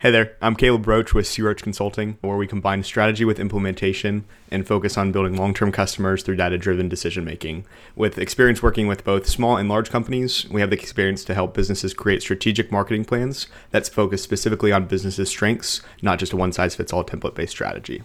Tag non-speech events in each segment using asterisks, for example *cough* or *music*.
Hey there, I'm Caleb Roche with Sea Roach Consulting, where we combine strategy with implementation and focus on building long term customers through data driven decision making. With experience working with both small and large companies, we have the experience to help businesses create strategic marketing plans that's focused specifically on businesses' strengths, not just a one size fits all template based strategy.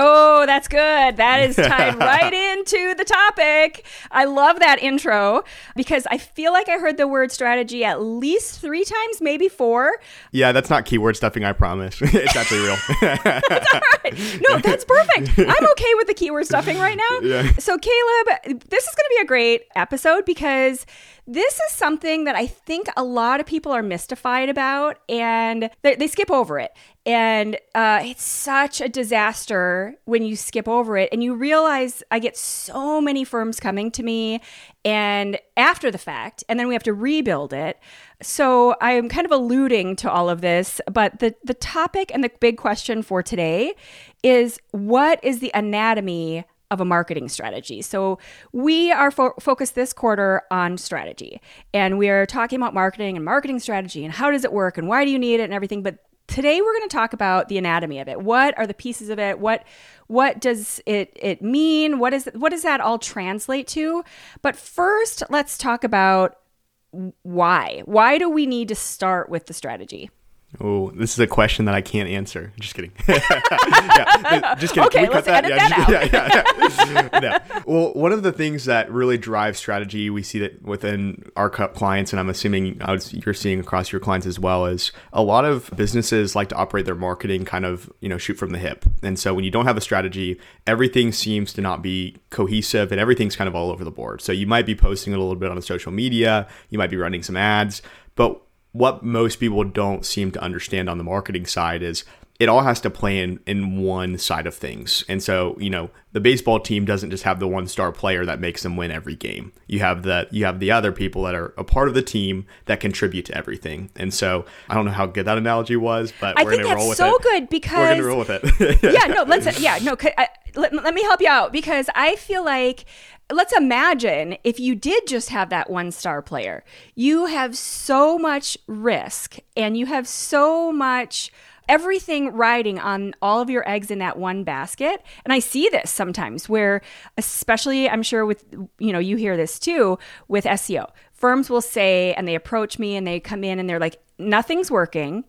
Oh, that's good. That is tied *laughs* right into the topic. I love that intro because I feel like I heard the word strategy at least three times, maybe four. Yeah, that's not keyword stuffing, I promise. *laughs* it's actually real. *laughs* that's all right. No, that's perfect. I'm okay with the keyword stuffing right now. Yeah. So, Caleb, this is going to be a great episode because this is something that I think a lot of people are mystified about and they, skip over it. And uh, it's such a disaster when you skip over it and you realize I get so many firms coming to me and after the fact, and then we have to rebuild it. So I'm kind of alluding to all of this, but the, the topic and the big question for today is what is the anatomy of a marketing strategy. So we are fo- focused this quarter on strategy, and we are talking about marketing and marketing strategy and how does it work and why do you need it and everything. But today we're going to talk about the anatomy of it. What are the pieces of it? What what does it it mean? What is what does that all translate to? But first, let's talk about why. Why do we need to start with the strategy? Oh, this is a question that I can't answer. Just kidding. *laughs* yeah, just kidding. Okay, let's that? edit yeah, that just, out. *laughs* yeah, yeah, yeah. *laughs* Well, one of the things that really drives strategy, we see that within our clients, and I'm assuming uh, you're seeing across your clients as well, is a lot of businesses like to operate their marketing kind of, you know, shoot from the hip. And so when you don't have a strategy, everything seems to not be cohesive and everything's kind of all over the board. So you might be posting a little bit on social media, you might be running some ads, but what most people don't seem to understand on the marketing side is it all has to play in in one side of things. And so, you know, the baseball team doesn't just have the one star player that makes them win every game. You have the you have the other people that are a part of the team that contribute to everything. And so, I don't know how good that analogy was, but I we're going to roll with so it. good *laughs* because we're going to roll with it. *laughs* yeah, no, let's yeah, no, I, let, let me help you out because I feel like let's imagine if you did just have that one star player. You have so much risk and you have so much everything riding on all of your eggs in that one basket. And I see this sometimes where especially I'm sure with you know, you hear this too with SEO. Firms will say and they approach me and they come in and they're like nothing's working.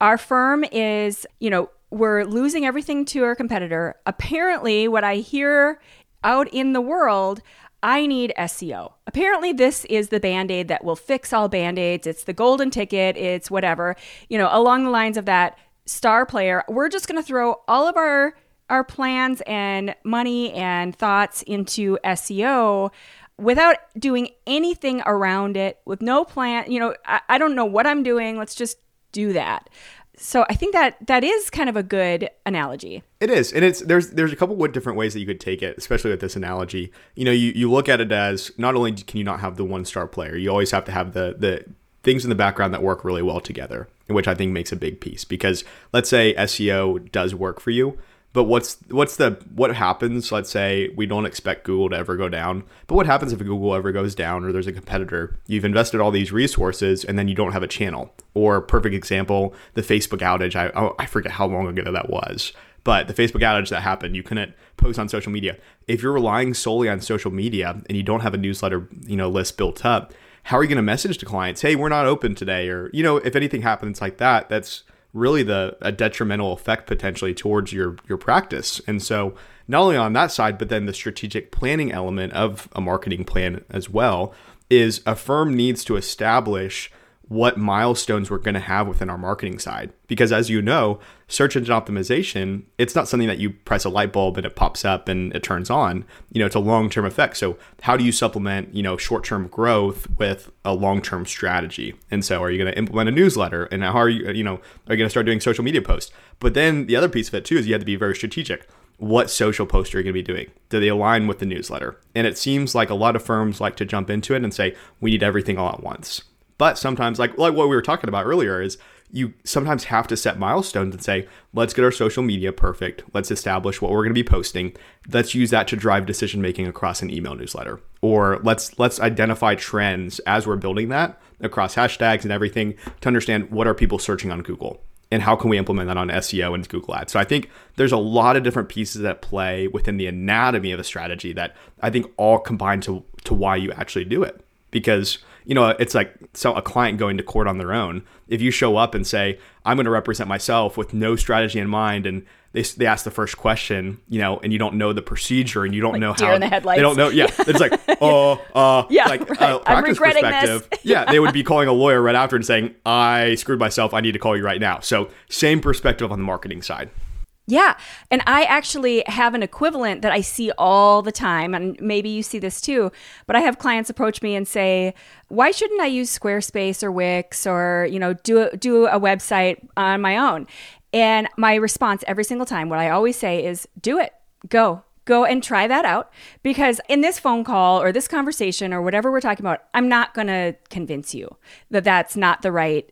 Our firm is, you know, we're losing everything to our competitor. Apparently, what I hear out in the world, I need SEO. Apparently, this is the band aid that will fix all band aids. It's the golden ticket. It's whatever, you know, along the lines of that star player. We're just going to throw all of our our plans and money and thoughts into SEO without doing anything around it, with no plan. You know, I, I don't know what I'm doing. Let's just do that so I think that that is kind of a good analogy. It is, and it's there's there's a couple of different ways that you could take it, especially with this analogy. You know, you, you look at it as not only can you not have the one star player, you always have to have the the things in the background that work really well together, which I think makes a big piece. Because let's say SEO does work for you, but what's what's the what happens? Let's say we don't expect Google to ever go down, but what happens if Google ever goes down or there's a competitor? You've invested all these resources and then you don't have a channel. Or perfect example, the Facebook outage. I oh, I forget how long ago that was, but the Facebook outage that happened, you couldn't post on social media. If you're relying solely on social media and you don't have a newsletter, you know, list built up, how are you going to message to clients? Hey, we're not open today, or you know, if anything happens like that, that's really the a detrimental effect potentially towards your your practice. And so not only on that side, but then the strategic planning element of a marketing plan as well is a firm needs to establish what milestones we're going to have within our marketing side. Because as you know, search engine optimization, it's not something that you press a light bulb and it pops up and it turns on. You know, it's a long-term effect. So how do you supplement, you know, short-term growth with a long-term strategy? And so are you going to implement a newsletter? And how are you, you know, are you going to start doing social media posts? But then the other piece of it too is you have to be very strategic what social posts are you going to be doing? Do they align with the newsletter? And it seems like a lot of firms like to jump into it and say, we need everything all at once. But sometimes, like like what we were talking about earlier, is you sometimes have to set milestones and say, let's get our social media perfect. Let's establish what we're going to be posting. Let's use that to drive decision making across an email newsletter. Or let's let's identify trends as we're building that across hashtags and everything to understand what are people searching on Google and how can we implement that on SEO and Google Ads. So I think there's a lot of different pieces at play within the anatomy of a strategy that I think all combine to to why you actually do it. Because you know, it's like so a client going to court on their own. If you show up and say, "I'm going to represent myself with no strategy in mind," and they, they ask the first question, you know, and you don't know the procedure and you don't like know how in the headlights. they don't know. Yeah, *laughs* it's like, oh, uh, Yeah, like right. uh, I'm practice perspective. this. yeah, they would be *laughs* calling a lawyer right after and saying, "I screwed myself. I need to call you right now." So same perspective on the marketing side. Yeah. And I actually have an equivalent that I see all the time. And maybe you see this too. But I have clients approach me and say, why shouldn't I use Squarespace or Wix or, you know, do a, do a website on my own? And my response every single time, what I always say is, do it. Go. Go and try that out because in this phone call or this conversation or whatever we're talking about, I'm not going to convince you that that's not the right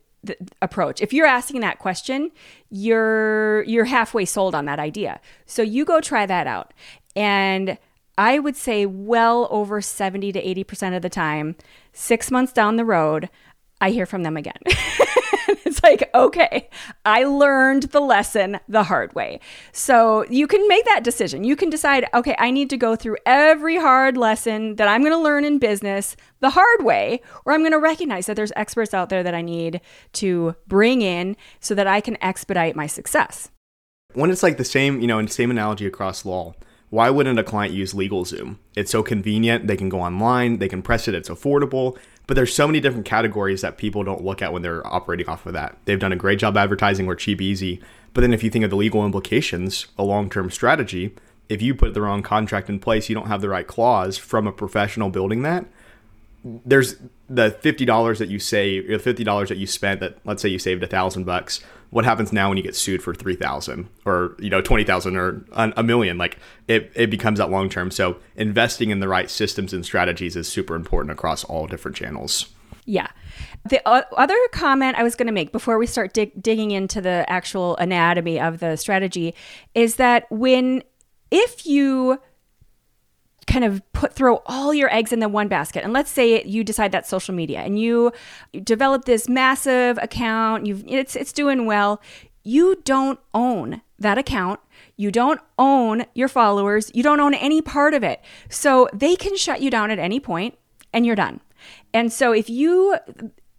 approach. If you're asking that question, you're you're halfway sold on that idea. So you go try that out. And I would say well over 70 to 80% of the time, 6 months down the road, I hear from them again. *laughs* *laughs* like, okay, I learned the lesson the hard way. So you can make that decision. You can decide, okay, I need to go through every hard lesson that I'm going to learn in business the hard way, or I'm going to recognize that there's experts out there that I need to bring in so that I can expedite my success. When it's like the same, you know, same analogy across law, why wouldn't a client use LegalZoom? It's so convenient. They can go online, they can press it, it's affordable. But there's so many different categories that people don't look at when they're operating off of that. They've done a great job advertising, we're cheap, easy. But then if you think of the legal implications, a long term strategy, if you put the wrong contract in place, you don't have the right clause from a professional building that, there's the fifty dollars that you save, the fifty dollars that you spent. That let's say you saved a thousand bucks. What happens now when you get sued for three thousand, or you know twenty thousand, or a million? Like it, it becomes that long term. So investing in the right systems and strategies is super important across all different channels. Yeah. The other comment I was going to make before we start dig- digging into the actual anatomy of the strategy is that when, if you kind of put throw all your eggs in the one basket. And let's say you decide that's social media and you develop this massive account you've it's it's doing well. You don't own that account. You don't own your followers. You don't own any part of it. So they can shut you down at any point and you're done. And so if you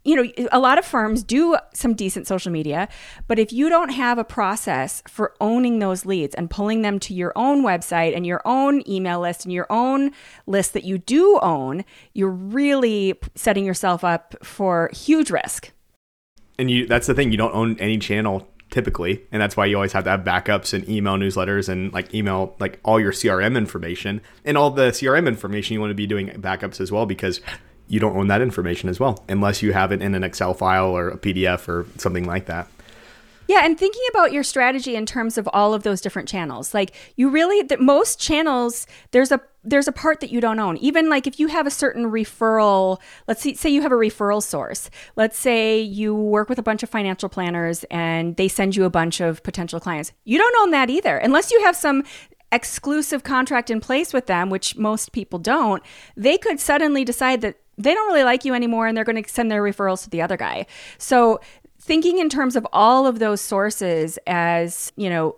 you know, a lot of firms do some decent social media, but if you don't have a process for owning those leads and pulling them to your own website and your own email list and your own list that you do own, you're really setting yourself up for huge risk. And you that's the thing, you don't own any channel typically, and that's why you always have to have backups and email newsletters and like email like all your CRM information and all the CRM information you want to be doing backups as well because you don't own that information as well unless you have it in an Excel file or a PDF or something like that. Yeah, and thinking about your strategy in terms of all of those different channels. Like you really that most channels there's a there's a part that you don't own. Even like if you have a certain referral, let's see, say you have a referral source. Let's say you work with a bunch of financial planners and they send you a bunch of potential clients. You don't own that either. Unless you have some exclusive contract in place with them, which most people don't, they could suddenly decide that they don't really like you anymore and they're going to send their referrals to the other guy. So, thinking in terms of all of those sources as, you know,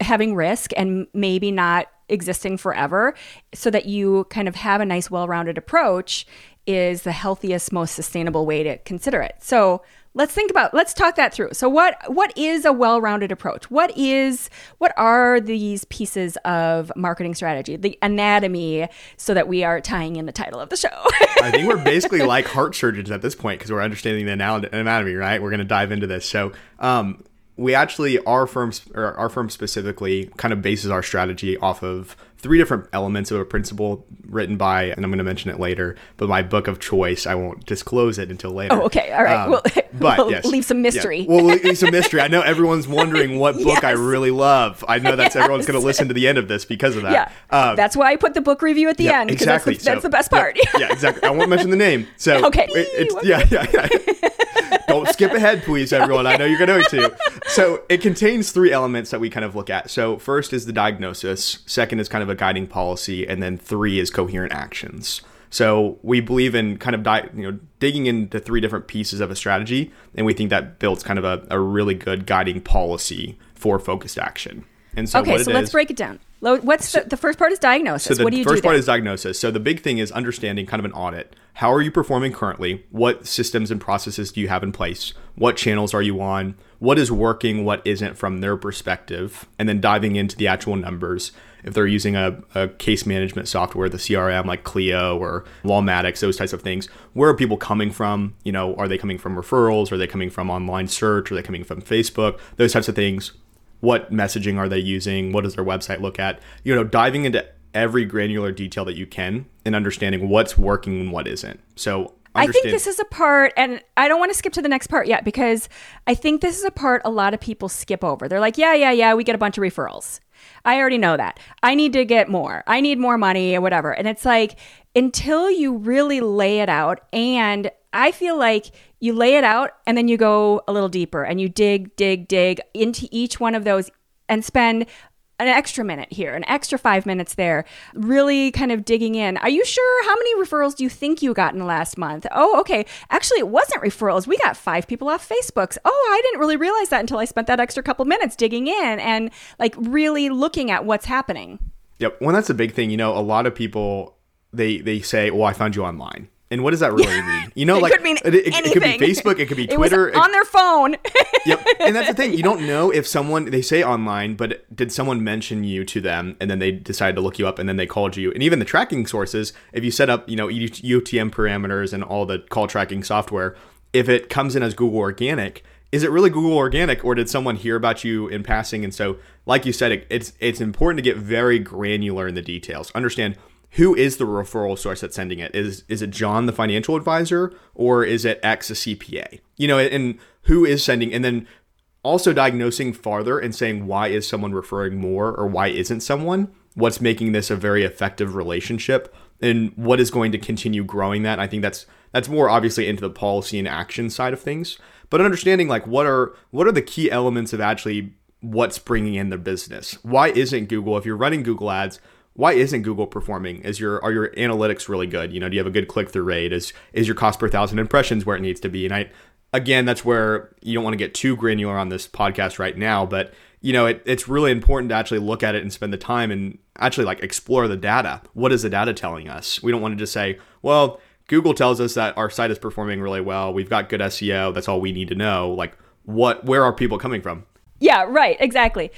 having risk and maybe not existing forever so that you kind of have a nice well-rounded approach is the healthiest most sustainable way to consider it. So, let's think about let's talk that through. So what what is a well-rounded approach? What is what are these pieces of marketing strategy the anatomy so that we are tying in the title of the show? *laughs* I think we're basically *laughs* like heart surgeons at this point because we're understanding the anatomy right? We're going to dive into this. So um, we actually our firm or our firm specifically kind of bases our strategy off of three different elements of a principle written by and i'm going to mention it later but my book of choice i won't disclose it until later. Oh okay all right. Um, well, *laughs* but we'll yes, leave some mystery. Yeah. we'll leave some mystery. I know everyone's wondering what book yes. i really love. I know that's *laughs* yes. everyone's going to listen to the end of this because of that. Yeah. Um, that's why i put the book review at the yeah, end exactly that's the, that's so, the best part. yeah, yeah, exactly. I won't mention the name. So *laughs* okay. it, it's, yeah yeah, yeah. Don't skip ahead, please, everyone. I know you're going to. So it contains three elements that we kind of look at. So first is the diagnosis, second is kind of a guiding policy, and then three is coherent actions. So we believe in kind of di- you know digging into three different pieces of a strategy, and we think that builds kind of a, a really good guiding policy for focused action. And so okay, so let's break it down. What's the, the first part is diagnosis. So what do you first do part is diagnosis. So the big thing is understanding kind of an audit. How are you performing currently? What systems and processes do you have in place? What channels are you on? What is working? What isn't from their perspective? And then diving into the actual numbers. If they're using a, a case management software, the CRM like Clio or Lawmatics, those types of things, where are people coming from? You know, are they coming from referrals? Are they coming from online search? Are they coming from Facebook? Those types of things what messaging are they using what does their website look at you know diving into every granular detail that you can and understanding what's working and what isn't so I think this is a part, and I don't want to skip to the next part yet because I think this is a part a lot of people skip over. They're like, yeah, yeah, yeah, we get a bunch of referrals. I already know that. I need to get more. I need more money or whatever. And it's like, until you really lay it out, and I feel like you lay it out and then you go a little deeper and you dig, dig, dig into each one of those and spend an extra minute here, an extra five minutes there, really kind of digging in. Are you sure? How many referrals do you think you got in the last month? Oh, okay. Actually, it wasn't referrals. We got five people off Facebook's. Oh, I didn't really realize that until I spent that extra couple minutes digging in and like really looking at what's happening. Yep. Well, that's a big thing. You know, a lot of people they they say, "Well, I found you online." And what does that really mean? You know, *laughs* it like could mean it, it, it, could be Facebook, it could be *laughs* Twitter, on their phone. *laughs* yep, and that's the thing. You don't know if someone they say online, but did someone mention you to them, and then they decided to look you up, and then they called you. And even the tracking sources, if you set up, you know, UTM parameters and all the call tracking software, if it comes in as Google Organic, is it really Google Organic, or did someone hear about you in passing? And so, like you said, it's it's important to get very granular in the details. Understand who is the referral source that's sending it? Is is it John the financial advisor or is it X a CPA? You know, and who is sending and then also diagnosing farther and saying why is someone referring more or why isn't someone? What's making this a very effective relationship and what is going to continue growing that? I think that's that's more obviously into the policy and action side of things, but understanding like what are what are the key elements of actually what's bringing in the business? Why isn't Google if you're running Google ads why isn't Google performing? Is your are your analytics really good? You know, do you have a good click through rate? Is is your cost per thousand impressions where it needs to be? And I again, that's where you don't want to get too granular on this podcast right now, but you know, it, it's really important to actually look at it and spend the time and actually like explore the data. What is the data telling us? We don't want to just say, well, Google tells us that our site is performing really well. We've got good SEO. That's all we need to know. Like, what? Where are people coming from? Yeah, right. Exactly.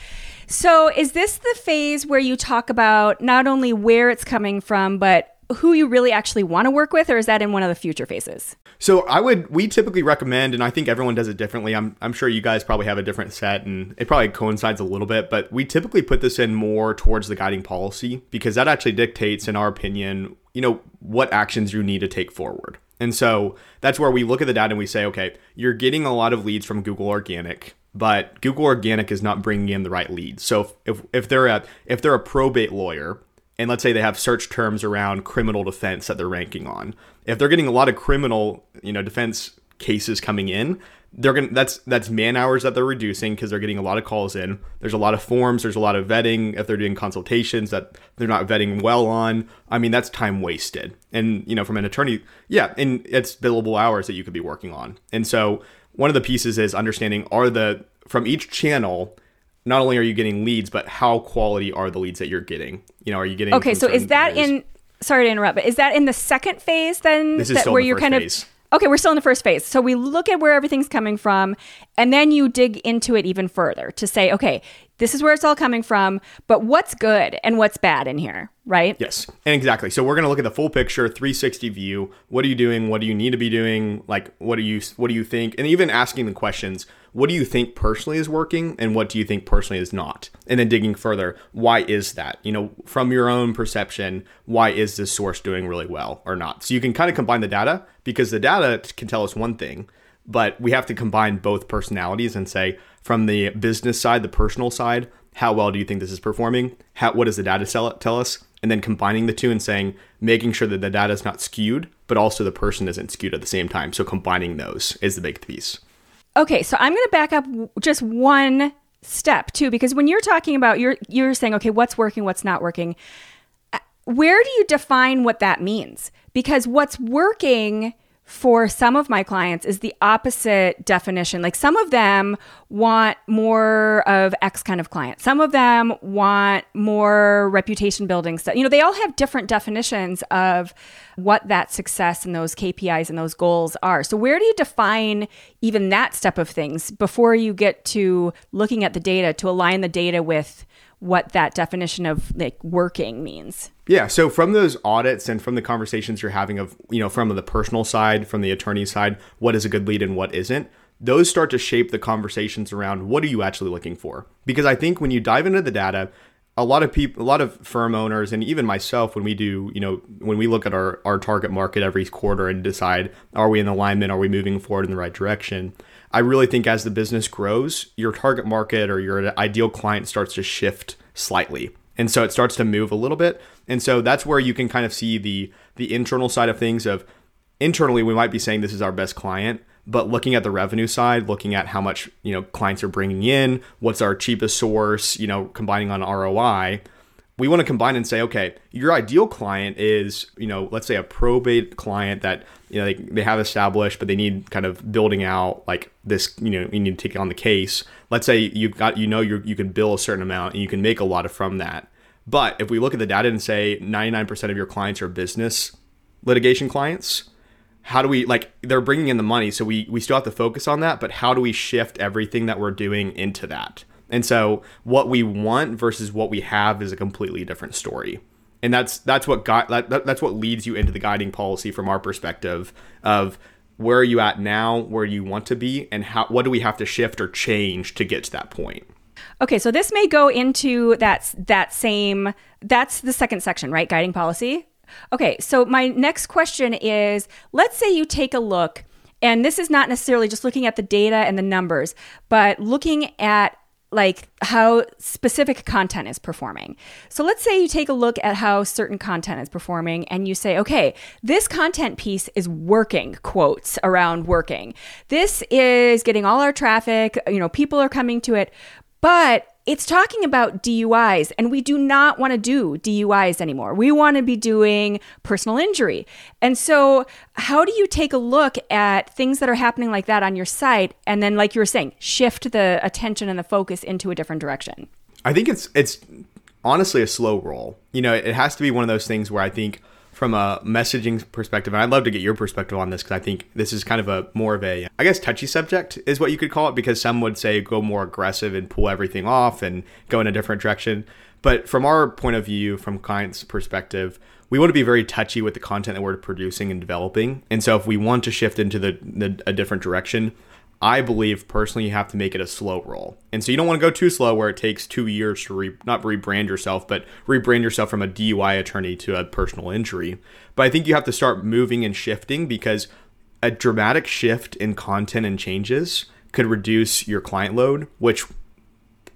So, is this the phase where you talk about not only where it's coming from, but who you really actually want to work with, or is that in one of the future phases? So I would we typically recommend, and I think everyone does it differently. I'm I'm sure you guys probably have a different set, and it probably coincides a little bit, but we typically put this in more towards the guiding policy because that actually dictates, in our opinion, you know, what actions you need to take forward. And so that's where we look at the data and we say, okay, you're getting a lot of leads from Google Organic but Google Organic is not bringing in the right leads. So if, if they're a if they're a probate lawyer and let's say they have search terms around criminal defense that they're ranking on, if they're getting a lot of criminal you know defense cases coming in, they're gonna that's that's man hours that they're reducing because they're getting a lot of calls in. There's a lot of forms. There's a lot of vetting if they're doing consultations that they're not vetting well on. I mean that's time wasted. And you know from an attorney, yeah, and it's billable hours that you could be working on. And so one of the pieces is understanding are the from each channel not only are you getting leads but how quality are the leads that you're getting you know are you getting okay so is that areas? in sorry to interrupt but is that in the second phase then this is that, where you're kind phase. of Okay, we're still in the first phase. So we look at where everything's coming from, and then you dig into it even further to say, okay, this is where it's all coming from, but what's good and what's bad in here, right? Yes, and exactly. So we're going to look at the full picture, 360 view. What are you doing? What do you need to be doing? Like, what do you what do you think? And even asking the questions: What do you think personally is working, and what do you think personally is not? And then digging further, why is that? You know, from your own perception, why is this source doing really well or not? So you can kind of combine the data because the data can tell us one thing, but we have to combine both personalities and say from the business side, the personal side, how well do you think this is performing? How, what does the data tell tell us? And then combining the two and saying, making sure that the data is not skewed, but also the person isn't skewed at the same time. So combining those is the big piece. Okay, so I'm going to back up just one step too, because when you're talking about you're you're saying, okay, what's working, what's not working. Uh, where do you define what that means? Because what's working for some of my clients is the opposite definition. Like some of them want more of X kind of client. Some of them want more reputation building stuff. You know, they all have different definitions of what that success and those KPIs and those goals are. So where do you define even that step of things before you get to looking at the data to align the data with what that definition of like working means? Yeah. So from those audits and from the conversations you're having of, you know, from the personal side, from the attorney side, what is a good lead and what isn't, those start to shape the conversations around what are you actually looking for? Because I think when you dive into the data, a lot of people, a lot of firm owners, and even myself, when we do, you know, when we look at our, our target market every quarter and decide, are we in alignment? Are we moving forward in the right direction? I really think as the business grows, your target market or your ideal client starts to shift slightly. And so it starts to move a little bit. And so that's where you can kind of see the the internal side of things of internally we might be saying this is our best client, but looking at the revenue side, looking at how much, you know, clients are bringing in, what's our cheapest source, you know, combining on ROI, we want to combine and say, okay, your ideal client is, you know, let's say a probate client that, you know, they, they have established, but they need kind of building out like this, you know, you need to take on the case. Let's say you've got, you know, you you can bill a certain amount and you can make a lot of from that. But if we look at the data and say 99% of your clients are business litigation clients, how do we like they're bringing in the money so we we still have to focus on that but how do we shift everything that we're doing into that? And so what we want versus what we have is a completely different story. And that's that's what got that, that's what leads you into the guiding policy from our perspective of where are you at now where you want to be and how what do we have to shift or change to get to that point Okay, so this may go into that that same that's the second section, right? Guiding policy. Okay, so my next question is let's say you take a look and this is not necessarily just looking at the data and the numbers, but looking at like how specific content is performing. So let's say you take a look at how certain content is performing and you say, okay, this content piece is working, quotes around working. This is getting all our traffic, you know, people are coming to it. But it's talking about DUIs, and we do not want to do DUIs anymore. We want to be doing personal injury. And so, how do you take a look at things that are happening like that on your site and then, like you were saying, shift the attention and the focus into a different direction? I think it's it's honestly a slow roll. You know, it has to be one of those things where I think from a messaging perspective, and I'd love to get your perspective on this because I think this is kind of a more of a, I guess, touchy subject is what you could call it because some would say go more aggressive and pull everything off and go in a different direction. But from our point of view, from clients' perspective, we want to be very touchy with the content that we're producing and developing. And so if we want to shift into the, the a different direction, I believe personally you have to make it a slow roll. And so you don't want to go too slow where it takes two years to re, not rebrand yourself, but rebrand yourself from a DUI attorney to a personal injury. But I think you have to start moving and shifting because a dramatic shift in content and changes could reduce your client load, which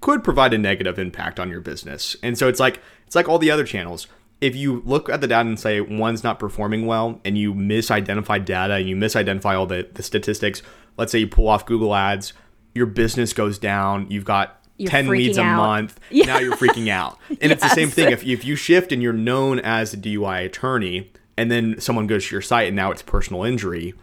could provide a negative impact on your business. And so it's like it's like all the other channels. If you look at the data and say one's not performing well and you misidentify data and you misidentify all the, the statistics, let's say you pull off Google Ads, your business goes down, you've got you're 10 leads a out. month, *laughs* yeah. now you're freaking out. And yes. it's the same thing. If, if you shift and you're known as a DUI attorney, and then someone goes to your site and now it's personal injury,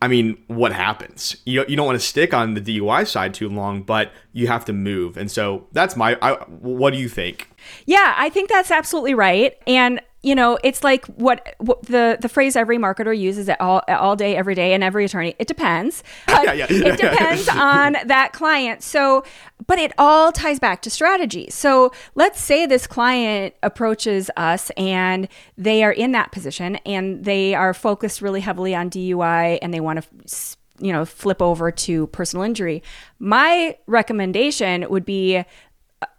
I mean, what happens? You, you don't want to stick on the DUI side too long, but you have to move. And so that's my, I, what do you think? Yeah, I think that's absolutely right. And you know, it's like what, what the the phrase every marketer uses it all all day, every day, and every attorney. It depends. *laughs* Yeah, yeah. Um, it depends *laughs* on that client. So, but it all ties back to strategy. So let's say this client approaches us and they are in that position and they are focused really heavily on DUI and they want to you know flip over to personal injury. My recommendation would be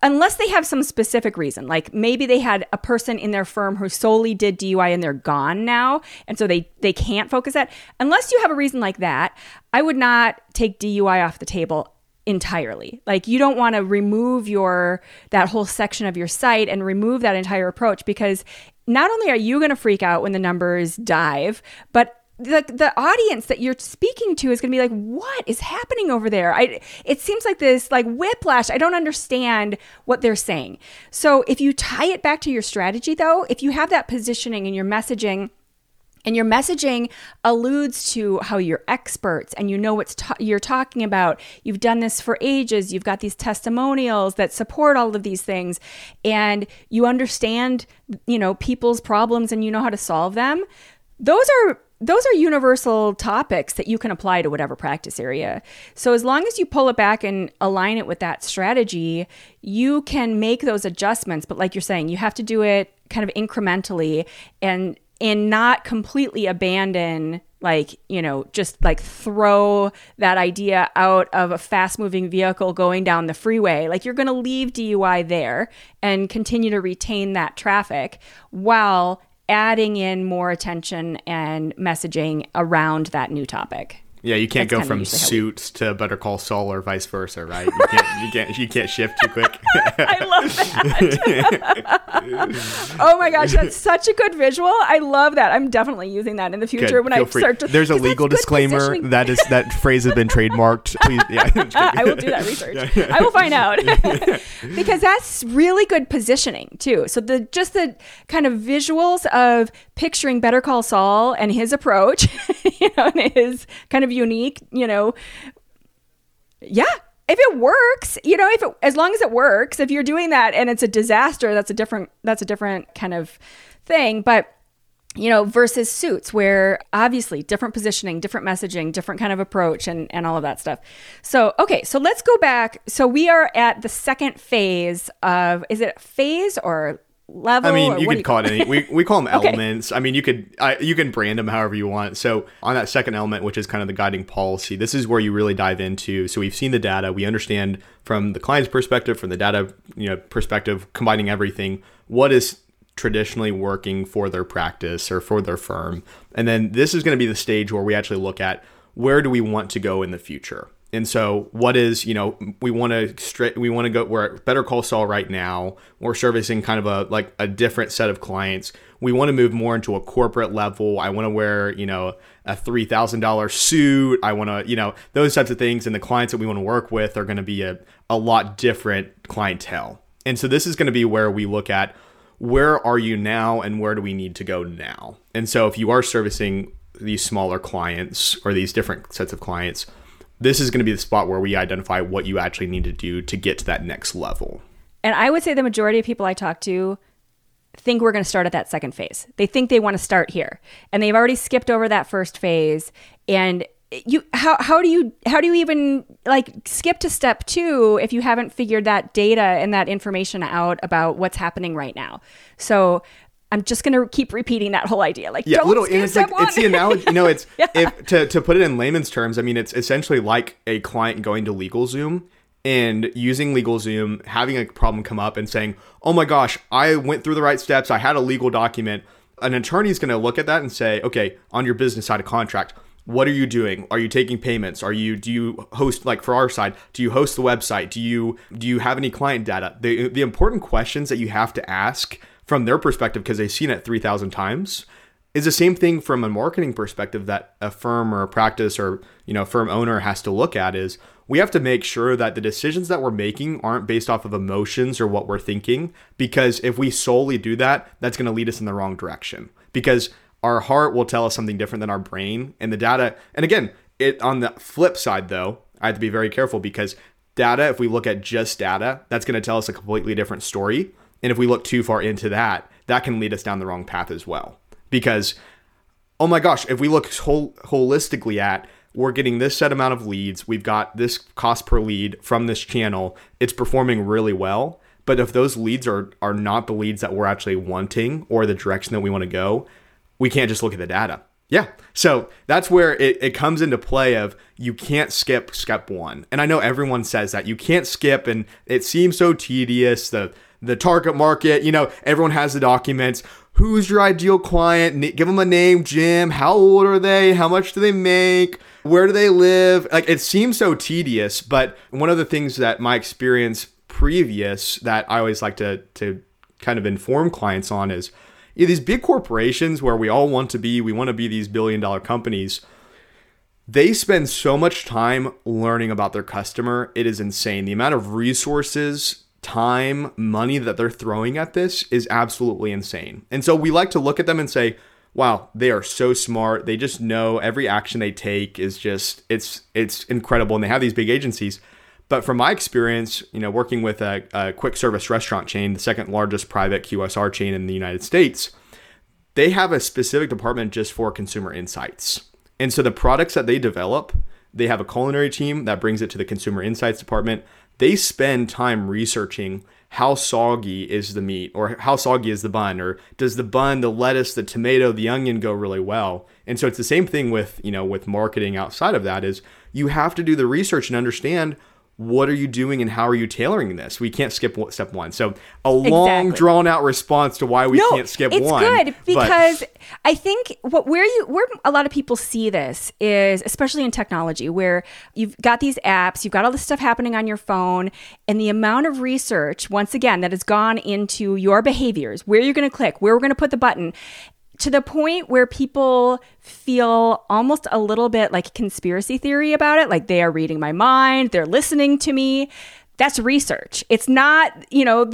unless they have some specific reason, like maybe they had a person in their firm who solely did DUI and they're gone now, and so they they can't focus that. Unless you have a reason like that, I would not take DUI off the table entirely. Like you don't want to remove your that whole section of your site and remove that entire approach because not only are you going to freak out when the numbers dive, but the the audience that you're speaking to is going to be like what is happening over there i it seems like this like whiplash i don't understand what they're saying so if you tie it back to your strategy though if you have that positioning and your messaging and your messaging alludes to how you're experts and you know what ta- you're talking about. You've done this for ages. You've got these testimonials that support all of these things and you understand, you know, people's problems and you know how to solve them. Those are those are universal topics that you can apply to whatever practice area. So as long as you pull it back and align it with that strategy, you can make those adjustments, but like you're saying, you have to do it kind of incrementally and and not completely abandon like you know just like throw that idea out of a fast moving vehicle going down the freeway like you're going to leave DUI there and continue to retain that traffic while adding in more attention and messaging around that new topic. Yeah, you can't That's go from suits we... to Better Call Saul or vice versa, right? You can't, you can't, you can't shift too quick. *laughs* I love that. *laughs* oh my gosh, that's such a good visual. I love that. I'm definitely using that in the future good. when Feel I free. start to. There's a *laughs* legal disclaimer that is that phrase has been trademarked. Please, yeah. I will do that research. I will find out because that's really good positioning too. So the just the kind of visuals of picturing Better Call Saul and his approach, you know, and his kind of unique, you know. Yeah, if it works, you know, if it, as long as it works, if you're doing that and it's a disaster, that's a different that's a different kind of thing, but you know, versus suits where obviously different positioning, different messaging, different kind of approach and and all of that stuff. So, okay, so let's go back. So we are at the second phase of is it phase or level? I mean, you could call it any. We, we call them *laughs* okay. elements. I mean, you could I, you can brand them however you want. So on that second element, which is kind of the guiding policy, this is where you really dive into. So we've seen the data. We understand from the client's perspective, from the data you know perspective, combining everything. What is traditionally working for their practice or for their firm, and then this is going to be the stage where we actually look at where do we want to go in the future and so, what is you know we want to straight we want to go we're at Better Call Saul right now. We're servicing kind of a like a different set of clients. We want to move more into a corporate level. I want to wear you know a three thousand dollar suit. I want to you know those types of things. And the clients that we want to work with are going to be a a lot different clientele. And so this is going to be where we look at where are you now and where do we need to go now. And so if you are servicing these smaller clients or these different sets of clients this is going to be the spot where we identify what you actually need to do to get to that next level. And I would say the majority of people I talk to think we're going to start at that second phase. They think they want to start here. And they've already skipped over that first phase and you how how do you how do you even like skip to step 2 if you haven't figured that data and that information out about what's happening right now. So I'm just gonna keep repeating that whole idea. Like, yeah, little. It's like one. it's the analogy. You know, it's *laughs* yeah. if to to put it in layman's terms. I mean, it's essentially like a client going to LegalZoom and using LegalZoom, having a problem come up, and saying, "Oh my gosh, I went through the right steps. I had a legal document." An attorney is going to look at that and say, "Okay, on your business side of contract." what are you doing are you taking payments are you do you host like for our side do you host the website do you do you have any client data the the important questions that you have to ask from their perspective because they've seen it 3000 times is the same thing from a marketing perspective that a firm or a practice or you know firm owner has to look at is we have to make sure that the decisions that we're making aren't based off of emotions or what we're thinking because if we solely do that that's going to lead us in the wrong direction. Because our heart will tell us something different than our brain and the data and again it on the flip side though i have to be very careful because data if we look at just data that's going to tell us a completely different story and if we look too far into that, that can lead us down the wrong path as well. Because, oh my gosh, if we look hol- holistically at we're getting this set amount of leads, we've got this cost per lead from this channel, it's performing really well. But if those leads are are not the leads that we're actually wanting or the direction that we want to go, we can't just look at the data. Yeah. So that's where it, it comes into play of you can't skip step one. And I know everyone says that. You can't skip and it seems so tedious. The the target market, you know, everyone has the documents. Who's your ideal client? Give them a name, Jim. How old are they? How much do they make? Where do they live? Like it seems so tedious, but one of the things that my experience previous that I always like to to kind of inform clients on is these big corporations where we all want to be, we want to be these billion dollar companies. They spend so much time learning about their customer. It is insane. The amount of resources, time, money that they're throwing at this is absolutely insane. And so we like to look at them and say, wow, they are so smart. They just know every action they take is just it's it's incredible and they have these big agencies. But from my experience, you know, working with a, a quick service restaurant chain, the second largest private QSR chain in the United States, they have a specific department just for consumer insights. And so the products that they develop, they have a culinary team that brings it to the consumer insights department. They spend time researching how soggy is the meat or how soggy is the bun or does the bun the lettuce the tomato the onion go really well? And so it's the same thing with you know with marketing outside of that is you have to do the research and understand what are you doing and how are you tailoring this? We can't skip step one. So a long exactly. drawn out response to why we no, can't skip it's one. It's good because but... I think what where you where a lot of people see this is especially in technology where you've got these apps, you've got all this stuff happening on your phone, and the amount of research once again that has gone into your behaviors, where you're going to click, where we're going to put the button, to the point where people feel almost a little bit like conspiracy theory about it, like they are reading my mind, they're listening to me. That's research. It's not, you know,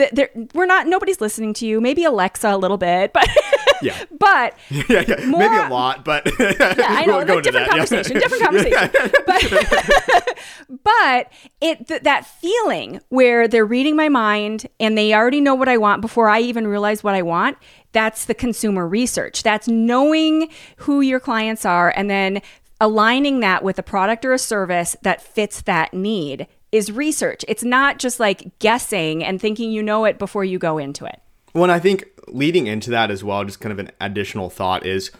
we're not. Nobody's listening to you. Maybe Alexa a little bit, but *laughs* yeah, but *laughs* yeah, yeah. More, maybe a lot, but *laughs* yeah, I know. Like different conversation, yeah. different conversation. but but it th- that feeling where they're reading my mind and they already know what I want before I even realize what I want that's the consumer research. That's knowing who your clients are and then aligning that with a product or a service that fits that need is research. It's not just like guessing and thinking you know it before you go into it. Well, and I think leading into that as well, just kind of an additional thought is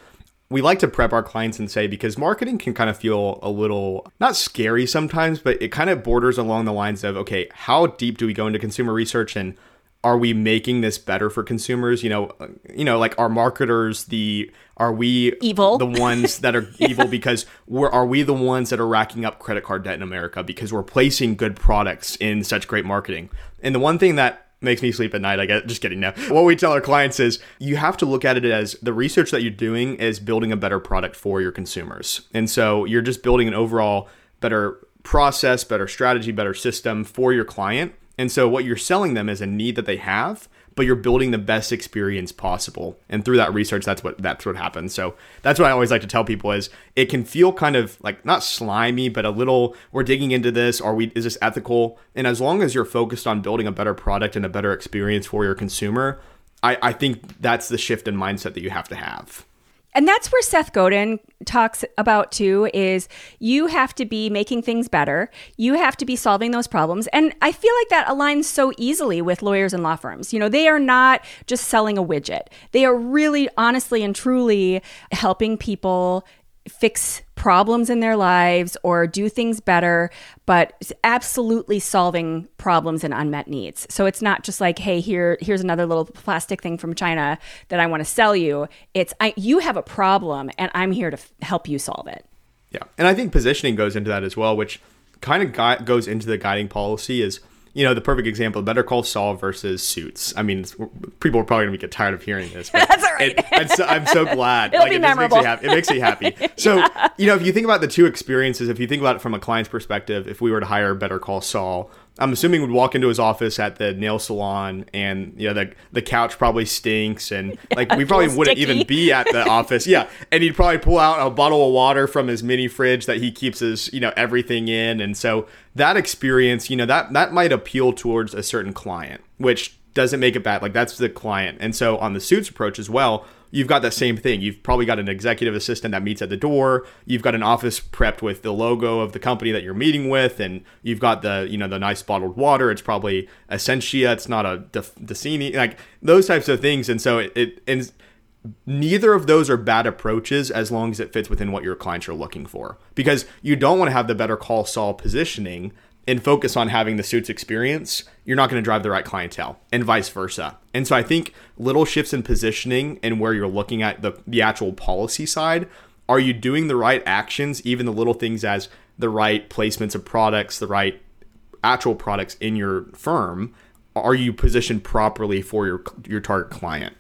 we like to prep our clients and say because marketing can kind of feel a little not scary sometimes, but it kind of borders along the lines of okay, how deep do we go into consumer research and are we making this better for consumers? You know uh, you know like are marketers the are we evil. the ones that are *laughs* evil because we're are we the ones that are racking up credit card debt in america because we're placing good products in such great marketing? And the one thing that makes me sleep at night i get just kidding now what we tell our clients is you have to look at it as the research that you're doing is building a better product for your consumers. And so you're just building an overall better process better strategy better system for your client and so what you're selling them is a need that they have, but you're building the best experience possible. And through that research, that's what that's what happens. So that's what I always like to tell people is it can feel kind of like not slimy, but a little we're digging into this. Are we is this ethical? And as long as you're focused on building a better product and a better experience for your consumer, I, I think that's the shift in mindset that you have to have and that's where Seth Godin talks about too is you have to be making things better. You have to be solving those problems. And I feel like that aligns so easily with lawyers and law firms. You know, they are not just selling a widget. They are really honestly and truly helping people fix problems in their lives or do things better, but absolutely solving problems and unmet needs. So it's not just like, hey, here here's another little plastic thing from China that I want to sell you. It's I, you have a problem and I'm here to f- help you solve it. Yeah. And I think positioning goes into that as well, which kind of gui- goes into the guiding policy is you know, the perfect example, Better Call Saul versus Suits. I mean, people are probably going to get tired of hearing this. But *laughs* That's all right. It, so, I'm so glad. *laughs* It'll like, be it memorable. Makes me happy. It makes me happy. *laughs* So, yeah. you know, if you think about the two experiences, if you think about it from a client's perspective, if we were to hire Better Call Saul, I'm assuming would walk into his office at the nail salon and you know the the couch probably stinks and *laughs* like we probably wouldn't sticky. even be at the *laughs* office. Yeah. And he'd probably pull out a bottle of water from his mini fridge that he keeps his, you know, everything in. And so that experience, you know, that that might appeal towards a certain client. which doesn't make it bad. Like that's the client. And so on the suits approach as well, you've got that same thing. You've probably got an executive assistant that meets at the door. You've got an office prepped with the logo of the company that you're meeting with, and you've got the you know the nice bottled water. It's probably Essentia. It's not a Dasani. Like those types of things. And so it, it and neither of those are bad approaches as long as it fits within what your clients are looking for. Because you don't want to have the better call Saul positioning and focus on having the suits experience, you're not going to drive the right clientele and vice versa. And so I think little shifts in positioning and where you're looking at the, the actual policy side, are you doing the right actions, even the little things as the right placements of products, the right actual products in your firm? Are you positioned properly for your your target client?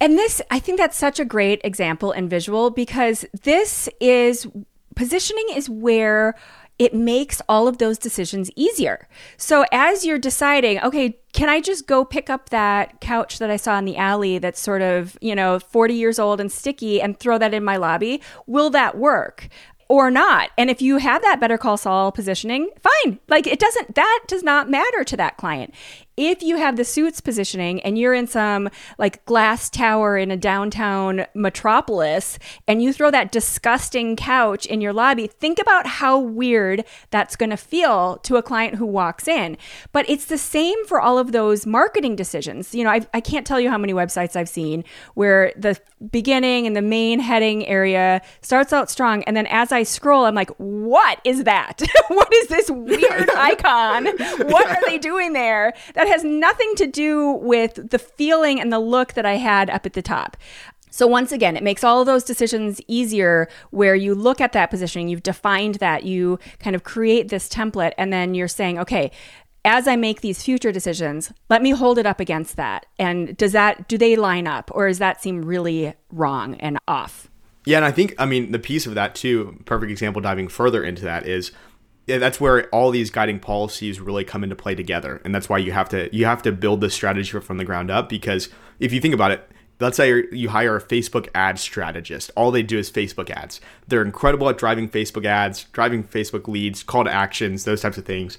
And this, I think that's such a great example and visual because this is positioning is where it makes all of those decisions easier. So as you're deciding, okay, can I just go pick up that couch that I saw in the alley that's sort of, you know, 40 years old and sticky and throw that in my lobby? Will that work? or not. And if you have that Better Call Saul positioning, fine. Like it doesn't, that does not matter to that client if you have the suits positioning and you're in some like glass tower in a downtown metropolis and you throw that disgusting couch in your lobby, think about how weird that's going to feel to a client who walks in. But it's the same for all of those marketing decisions. You know, I've, I can not tell you how many websites I've seen where the beginning and the main heading area starts out strong. And then as I scroll, I'm like, what is that? *laughs* what is this weird *laughs* icon? What are they doing there? That has nothing to do with the feeling and the look that I had up at the top. So, once again, it makes all those decisions easier where you look at that positioning, you've defined that, you kind of create this template, and then you're saying, okay, as I make these future decisions, let me hold it up against that. And does that, do they line up or does that seem really wrong and off? Yeah, and I think, I mean, the piece of that too, perfect example diving further into that is yeah, that's where all these guiding policies really come into play together, and that's why you have to you have to build this strategy from the ground up. Because if you think about it, let's say you hire a Facebook ad strategist. All they do is Facebook ads. They're incredible at driving Facebook ads, driving Facebook leads, call to actions, those types of things.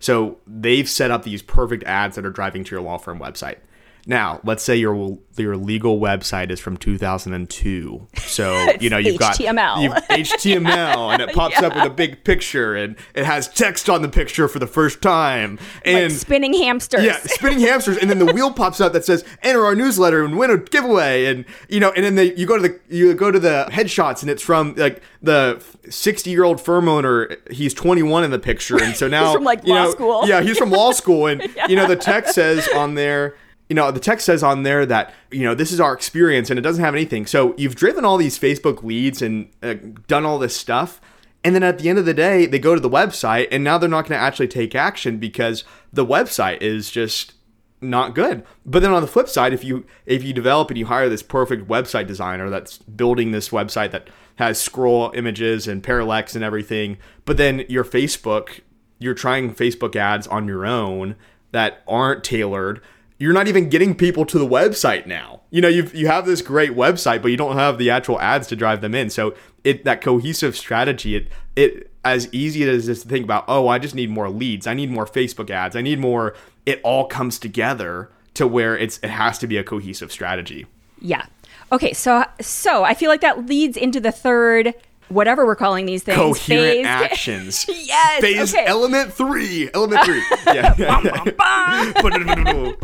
So they've set up these perfect ads that are driving to your law firm website. Now, let's say your your legal website is from 2002. So, *laughs* you know, you've HTML. got you've HTML and it pops yeah. up with a *laughs* big picture and it has text on the picture for the first time. And like spinning hamsters. Yeah, spinning hamsters and then the wheel pops up that says enter our newsletter and win a giveaway and you know, and then they, you go to the you go to the headshots and it's from like the 60-year-old firm owner, he's 21 in the picture and so *laughs* now he's from like law know, school. Yeah, he's from law school and yeah. you know the text says on there you know, the text says on there that, you know, this is our experience and it doesn't have anything. So you've driven all these Facebook leads and uh, done all this stuff. And then at the end of the day, they go to the website and now they're not going to actually take action because the website is just not good. But then on the flip side, if you if you develop and you hire this perfect website designer that's building this website that has scroll images and parallax and everything, but then your Facebook, you're trying Facebook ads on your own that aren't tailored you're not even getting people to the website now. You know, you you have this great website, but you don't have the actual ads to drive them in. So it that cohesive strategy, it it as easy as just to think about, oh, I just need more leads, I need more Facebook ads, I need more. It all comes together to where it's it has to be a cohesive strategy. Yeah. Okay. So so I feel like that leads into the third whatever we're calling these things. Coherent phased. actions. *laughs* yes. Phase okay. element three. Element three. *laughs* Yeah. *laughs*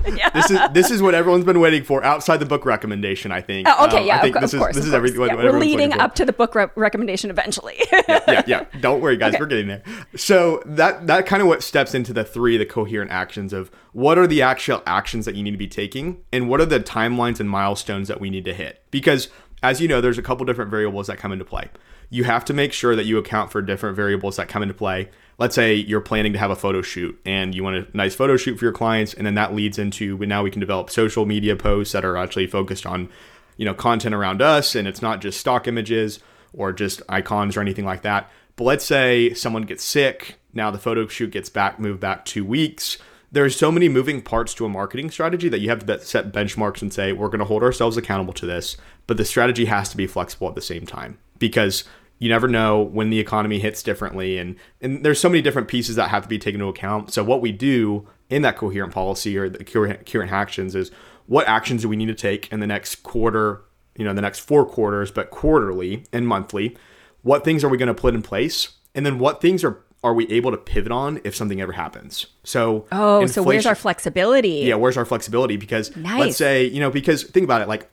yeah. This is this is what everyone's been waiting for outside the book recommendation. I think. Oh, okay. Um, yeah. I think of, this of is course, this is everything. Yeah, we're leading up to the book re- recommendation eventually. yeah, yeah, yeah. Don't worry, guys. Okay. We're getting there. So that that kind of what steps into the three, the coherent actions of what are the actual actions that you need to be taking, and what are the timelines and milestones that we need to hit. Because as you know, there's a couple different variables that come into play you have to make sure that you account for different variables that come into play. Let's say you're planning to have a photo shoot and you want a nice photo shoot for your clients, and then that leads into now we can develop social media posts that are actually focused on, you know, content around us, and it's not just stock images or just icons or anything like that. But let's say someone gets sick, now the photo shoot gets back moved back two weeks. There's so many moving parts to a marketing strategy that you have to set benchmarks and say we're going to hold ourselves accountable to this, but the strategy has to be flexible at the same time because you never know when the economy hits differently and and there's so many different pieces that have to be taken into account. So what we do in that coherent policy or the coherent, coherent actions is what actions do we need to take in the next quarter you know the next four quarters but quarterly and monthly? What things are we going to put in place? And then what things are are we able to pivot on if something ever happens? So oh so where's our flexibility? Yeah where's our flexibility? Because Nice. let's say you know because think about it like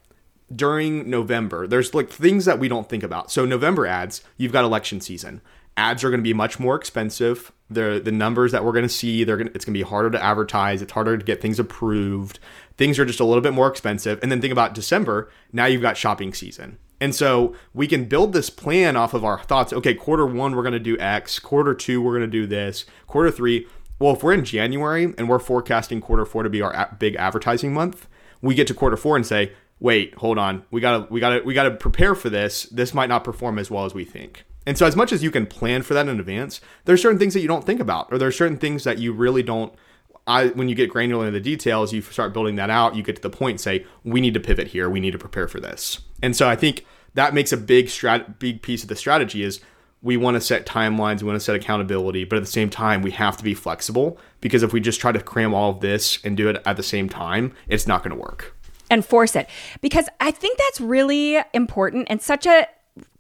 during November, there's like things that we don't think about. So November ads, you've got election season. Ads are going to be much more expensive. The the numbers that we're going to see, they're to, it's going to be harder to advertise. It's harder to get things approved. Things are just a little bit more expensive. And then think about December. Now you've got shopping season. And so we can build this plan off of our thoughts. Okay, quarter one, we're going to do X. Quarter two, we're going to do this. Quarter three, well, if we're in January and we're forecasting quarter four to be our big advertising month, we get to quarter four and say, wait, hold on, we gotta, we gotta, we gotta prepare for this. This might not perform as well as we think. And so, as much as you can plan for that in advance, there's certain things that you don't think about, or there's certain things that you really don't. I, when you get granular in the details, you start building that out. You get to the point, and say, we need to pivot here. We need to prepare for this. And so, I think that makes a big strat, big piece of the strategy is we want to set timelines, we want to set accountability, but at the same time, we have to be flexible because if we just try to cram all of this and do it at the same time, it's not going to work. And force it. Because I think that's really important and such a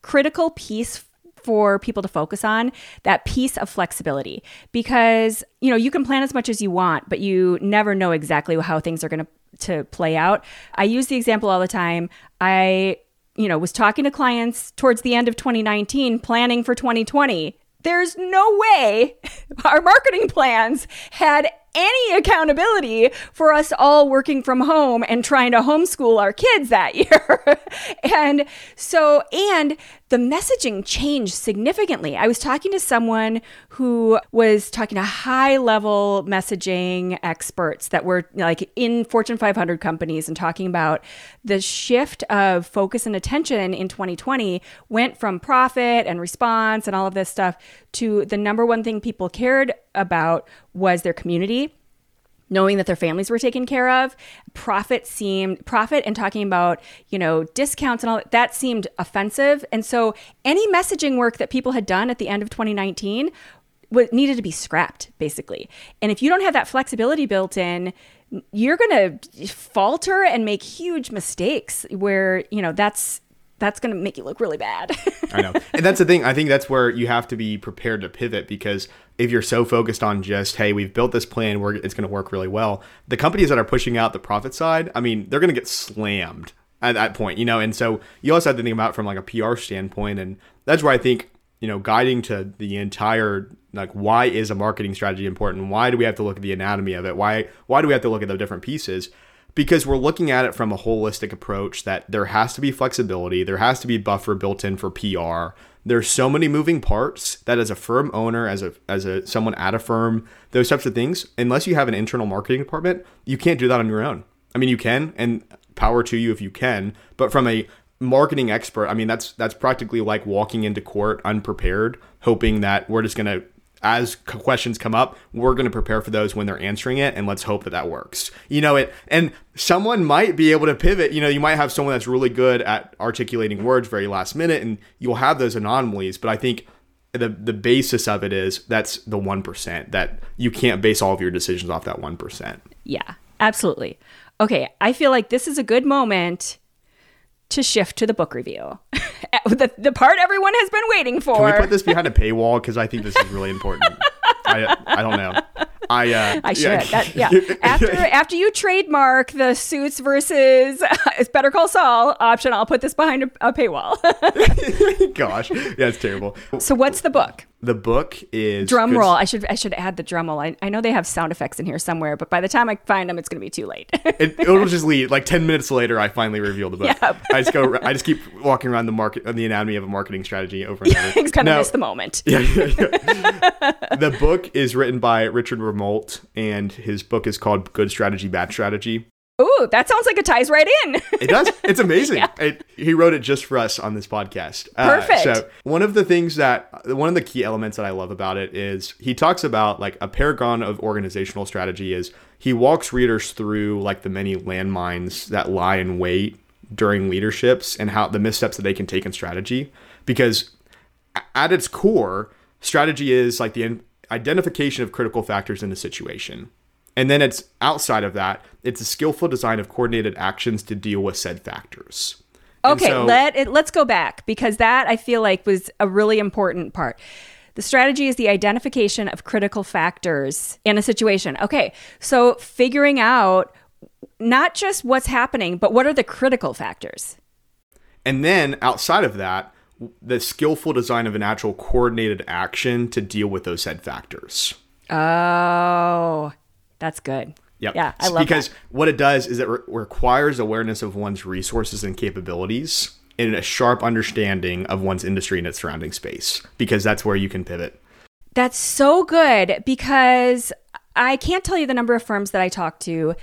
critical piece for people to focus on that piece of flexibility. Because you know you can plan as much as you want but you never know exactly how things are going to to play out. I use the example all the time. I you know was talking to clients towards the end of 2019 planning for 2020 there's no way *laughs* our marketing plans had any accountability for us all working from home and trying to homeschool our kids that *laughs* year. and so, and the messaging changed significantly. I was talking to someone who was talking to high level messaging experts that were like in Fortune 500 companies and talking about the shift of focus and attention in 2020 went from profit and response and all of this stuff to the number one thing people cared about was their community knowing that their families were taken care of. Profit seemed profit and talking about you know discounts and all that, that seemed offensive. And so any messaging work that people had done at the end of 2019 was needed to be scrapped basically. And if you don't have that flexibility built in you're going to falter and make huge mistakes where you know that's that's going to make you look really bad *laughs* I know. And that's the thing. I think that's where you have to be prepared to pivot because if you're so focused on just, hey, we've built this plan, we're, it's going to work really well, the companies that are pushing out the profit side, I mean, they're going to get slammed at that point, you know? And so you also have to think about from like a PR standpoint. And that's where I think, you know, guiding to the entire, like, why is a marketing strategy important? Why do we have to look at the anatomy of it? Why, why do we have to look at the different pieces? Because we're looking at it from a holistic approach that there has to be flexibility, there has to be buffer built in for PR. There's so many moving parts that as a firm owner, as a as a someone at a firm, those types of things, unless you have an internal marketing department, you can't do that on your own. I mean, you can and power to you if you can, but from a marketing expert, I mean, that's that's practically like walking into court unprepared, hoping that we're just going to as questions come up, we're going to prepare for those when they're answering it, and let's hope that that works. You know it, and someone might be able to pivot. You know, you might have someone that's really good at articulating words very last minute, and you'll have those anomalies. But I think the the basis of it is that's the one percent that you can't base all of your decisions off that one percent. Yeah, absolutely. Okay, I feel like this is a good moment to shift to the book review. *laughs* the, the part everyone has been waiting for. Can we put this behind a *laughs* paywall? Because I think this is really important. I I don't know. I uh, *laughs* I should. That, yeah. After after you trademark the suits versus it's Better Call Saul option, I'll put this behind a, a paywall. Gosh, yeah, it's terrible. so what's the book? The book is Drum good- I should I should add the drum roll. I, I know they have sound effects in here somewhere, but by the time I find them, it's going to be too late. *laughs* It, it'll just lead like ten minutes later. I finally reveal the book. Yep. *laughs* I just go. I just keep walking around the market, the anatomy of a marketing strategy over and *laughs* over. it's kind of miss the moment. Yeah, yeah, yeah. the book is written by Richard Rumelt, and his book is called "Good Strategy, Bad Strategy." Ooh, that sounds like it ties right in. It does. *laughs* It's amazing. It, he wrote it just for us on this podcast. Uh, Perfect. so one of the things that one of the key elements that I love about it is he talks about like a paragon of organizational strategy is he walks readers through like the many landmines that lie in wait during leaderships and how the missteps that they can take in strategy because at its core, strategy is like the identification of critical factors in a situation. And then it's outside of that, it's a skillful design of coordinated actions to deal with said factors. Okay, so, let it, let's go back because that I feel like was a really important part. The strategy is the identification of critical factors in a situation. Okay, so figuring out not just what's happening, but what are the critical factors? And then outside of that, the skillful design of an actual coordinated action to deal with those said factors. Oh, that's good. Yep. Yeah, I love because that. what it does is it re- requires awareness of one's resources and capabilities and a sharp understanding of one's industry and its surrounding space because that's where you can pivot. That's so good because I can't tell you the number of firms that I talk to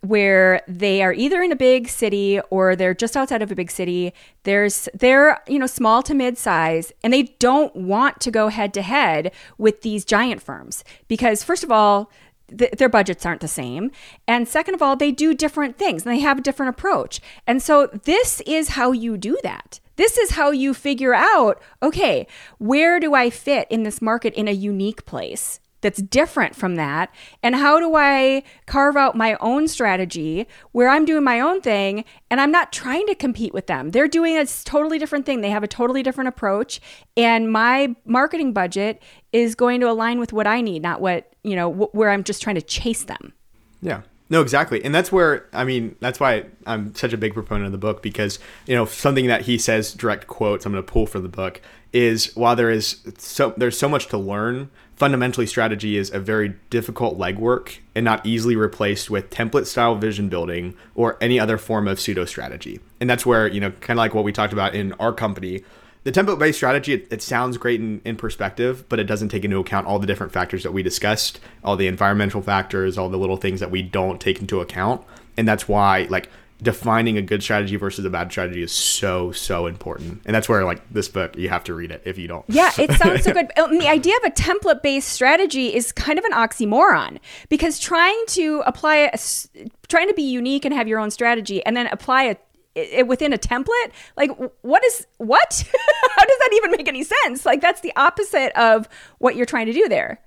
where they are either in a big city or they're just outside of a big city. There's they're, you know, small to mid-size and they don't want to go head to head with these giant firms because first of all, th- their budgets aren't the same. And second of all, they do different things and they have a different approach. And so this is how you do that. This is how you figure out okay, where do I fit in this market in a unique place? That's different from that? And how do I carve out my own strategy where I'm doing my own thing and I'm not trying to compete with them? They're doing a totally different thing. They have a totally different approach. And my marketing budget is going to align with what I need, not what, you know, wh- where I'm just trying to chase them. Yeah. No, exactly. And that's where, I mean, that's why I'm such a big proponent of the book because, you know, something that he says, direct quotes, I'm going to pull from the book, is while there is so, there's so much to learn, fundamentally strategy is a very difficult legwork and not easily replaced with template style vision building or any other form of pseudo strategy. And that's where, you know, kind of like what we talked about in our company, the template based strategy, it, it, sounds great in, in perspective, but it doesn't take into account all the different factors that we discussed, all the environmental factors, all the little things that we don't take into account. And that's why, like, defining a good strategy versus a bad strategy is so so important. And that's where like this book you have to read it if you don't. Yeah it sounds so *laughs* good. And the idea of a template based strategy is kind of an oxymoron because trying to apply a, trying to be unique and have your own strategy and then apply a it within a template like what is what? *laughs* How does that even make any sense? Like that's the opposite of what you're trying to do there.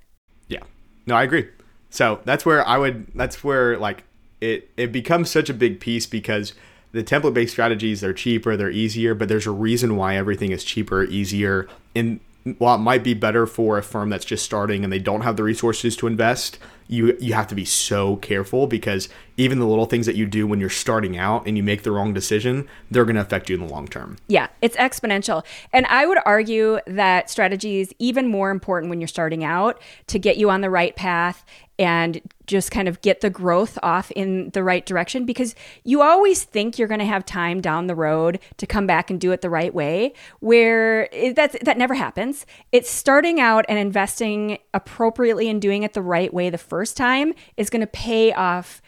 Yeah. No i agree. So that's where i would that's where like it it becomes such a big piece because the template based strategies they're cheaper, they're easier, but there's a reason why everything is cheaper, easier, and while it might be better for a firm that's just starting and they don't have the resources to invest, you you have to be so careful because even the little things that you do when you're starting out and you make the wrong decision, they're going to affect you in the long term. Yeah, it's exponential. And I would argue that strategy is even more important when you're starting out to get you on the right path and just kind of get the growth off in the right direction because you always think you're going to have time down the road to come back and do it the right way where that that never happens. It's starting out and investing appropriately and doing it the right way the first time is going to pay off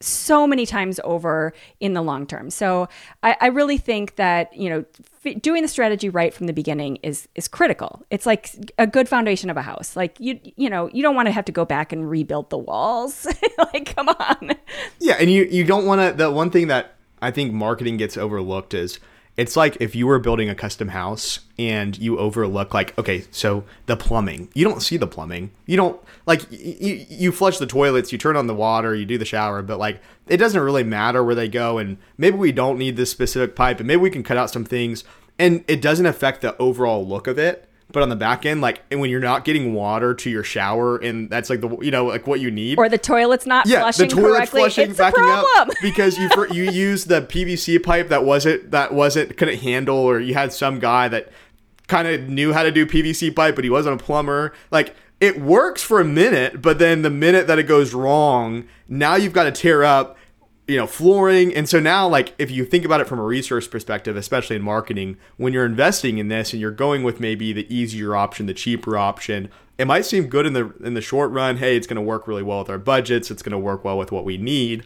so many times over in the long term. So I, I really think that you know f- doing the strategy right from the beginning is is critical. It's like a good foundation of a house. Like you you know you don't want to have to go back and rebuild the walls. *laughs* like come on. Yeah, and you you don't want to. The one thing that I think marketing gets overlooked is it's like if you were building a custom house and you overlook like okay so the plumbing. You don't see the plumbing. You don't like you, you flush the toilets you turn on the water you do the shower but like it doesn't really matter where they go and maybe we don't need this specific pipe and maybe we can cut out some things and it doesn't affect the overall look of it but on the back end, like and when you're not getting water to your shower, and that's like the you know like what you need, or the toilet's not yeah, flushing the toilet's correctly, flushing, it's backing a problem. up *laughs* because you you use the PVC pipe that wasn't that wasn't couldn't handle, or you had some guy that kind of knew how to do PVC pipe, but he wasn't a plumber. Like it works for a minute, but then the minute that it goes wrong, now you've got to tear up you know flooring. And so now like if you think about it from a resource perspective especially in marketing when you're investing in this and you're going with maybe the easier option the cheaper option it might seem good in the in the short run hey it's going to work really well with our budgets it's going to work well with what we need.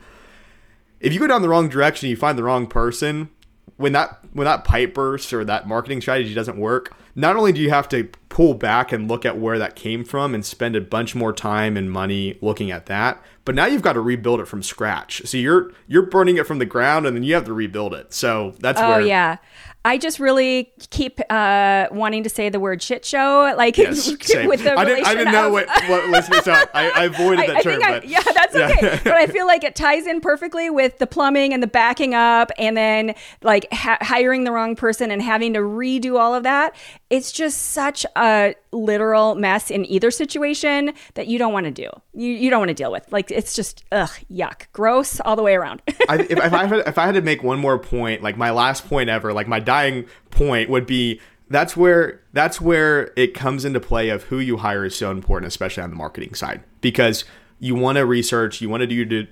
If you go down the wrong direction you find the wrong person when that when that pipe bursts or that marketing strategy doesn't work not only do you have to pull back and look at where that came from and spend a bunch more time and money looking at that but now you've got to rebuild it from scratch so you're you're burning it from the ground and then you have to rebuild it so that's where oh where yeah I just really keep uh, wanting to say the word shit show, like Yes, *laughs* with the I didn't, I didn't know of- what, what listeners thought. I, I avoided that I, term. but yeah, that's okay. but I feel like it ties in perfectly with the plumbing and the backing up, and then like ha- hiring the wrong person and having to redo all of that. It's just such a literal mess in either situation that you don't want to do. You you don't want to deal with. Like it's just ugh, yuck, gross all the way around. *laughs* I, if, if, I had, if I had to make one more point, like my last point ever, like my dying point would be that's where that's where it comes into play of who you hire is so important, especially on the marketing side, because you want to research, you want to do your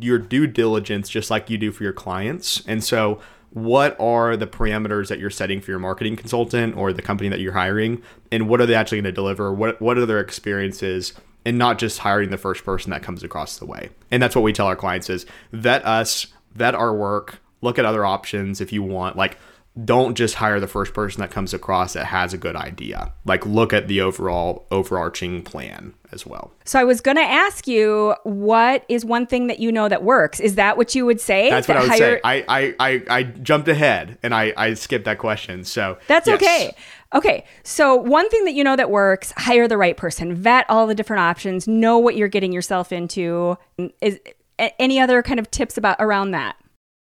your due diligence just like you do for your clients, and so what are the parameters that you're setting for your marketing consultant or the company that you're hiring, and what are they actually going to deliver? What what are their experiences? and not just hiring the first person that comes across the way. And that's what we tell our clients is vet us, vet our work, look at other options if you want. Like don't just hire the first person that comes across that has a good idea. Like look at the overall overarching plan as well. so I was going to ask you, what is one thing that you know that works? Is that what you would say? That's what I would hire- say. I, I, I, I jumped ahead and I, I skipped that question. So That's yes. okay. Okay. So, one thing that you know that works, hire the right person, vet all the different options, know what you're getting yourself into. Is a- any other kind of tips about around that?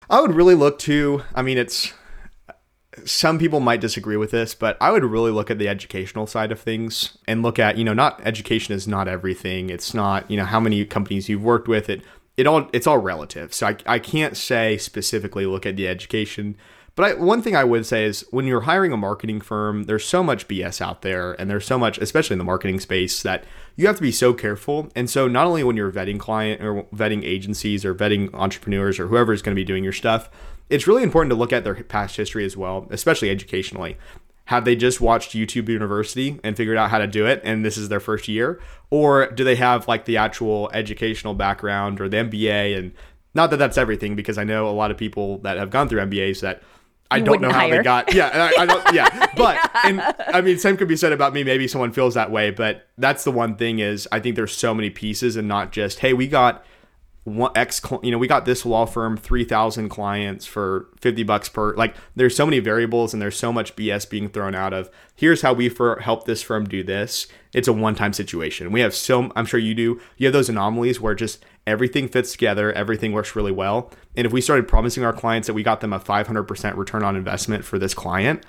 I would really look to, I mean, it's some people might disagree with this, but I would really look at the educational side of things and look at, you know, not education is not everything. It's not, you know, how many companies you've worked with. It, it all, it's all relative. So I, I can't say specifically look at the education. But I, one thing I would say is when you're hiring a marketing firm, there's so much BS out there, and there's so much, especially in the marketing space, that you have to be so careful. And so not only when you're vetting client or vetting agencies or vetting entrepreneurs or whoever is going to be doing your stuff, it's really important to look at their past history as well, especially educationally. Have they just watched YouTube University and figured out how to do it and this is their first year? Or do they have like the actual educational background or the MBA? And not that that's everything, because I know a lot of people that have gone through MBAs that I You don't know how they got. Yeah, I, I don't. Yeah, *laughs* but and I mean, same could be said about me. Maybe someone feels that way, but that's the one thing is I think there's so many pieces and not just hey, we got one X, you know, we got this law firm three thousand clients for fifty bucks per. Like, there's so many variables and there's so much BS being thrown out of. Here's how we for help this firm do this. It's a one-time situation. We have so. I'm sure you do. You have those anomalies where just everything fits together, everything works really well. And if we started promising our clients that we got them a 500% return on investment for this client,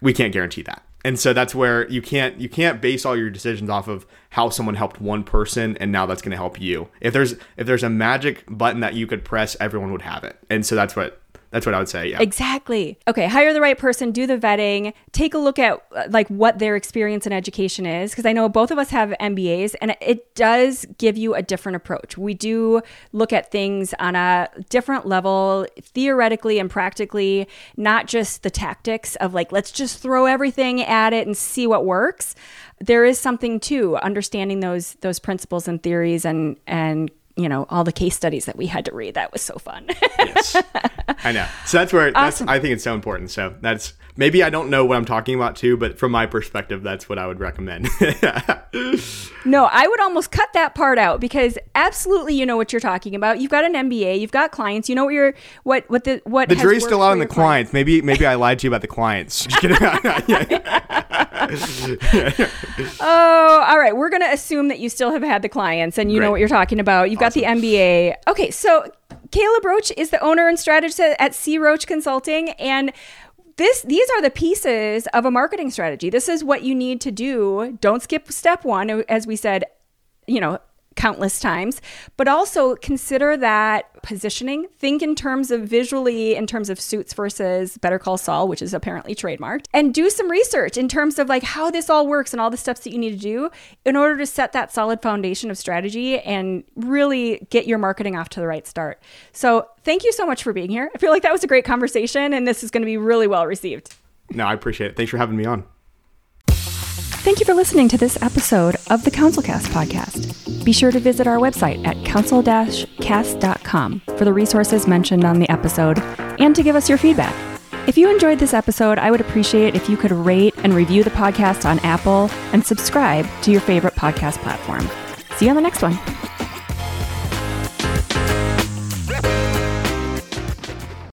we can't guarantee that. And so that's where you can't you can't base all your decisions off of how someone helped one person and now that's going to help you. If there's if there's a magic button that you could press, everyone would have it. And so that's what that's what I would say. Yeah. Exactly. Okay, hire the right person, do the vetting, take a look at uh, like what their experience in education is because I know both of us have MBAs and it does give you a different approach. We do look at things on a different level theoretically and practically, not just the tactics of like let's just throw everything at it and see what works. There is something to understanding those those principles and theories and and you know all the case studies that we had to read. That was so fun. yes. I know. So that's where Awesome. that's I think it's so important. So that's maybe I don't know what I'm talking about too, but from my perspective, that's what I would recommend. *laughs* No, I would almost cut that part out because absolutely you know what you're talking about. You've got an MBA, you've got clients, you know what you're what what the what the jury's still out on the clients. Maybe maybe I lied to you about the clients. *laughs* *laughs* Oh, all right. We're going to assume that you still have had the clients and you know what you're talking about. You've got the MBA. Okay, so Caleb Roche is the owner and strategist at C Roche Consulting and this these are the pieces of a marketing strategy. This is what you need to do. Don't skip step 1 as we said, you know, countless times, but also consider that positioning. Think in terms of visually, in terms of suits versus Better Call Saul, which is apparently trademarked, and do some research in terms of like how this all works and all the steps that you need to do in order to set that solid foundation of strategy and really get your marketing off to the right start. So, thank you so much for being here. I feel like that was a great conversation, and this is going to be really well received. no, I appreciate it. Thanks for having me on. Thank you for listening to this episode of the CounselCast podcast. Be sure to visit our website at council-cast.com for the resources mentioned on the episode and to give us your feedback. If you enjoyed this episode, I would appreciate if you could rate and review the podcast on Apple and subscribe to your favorite podcast platform. See you on the next one.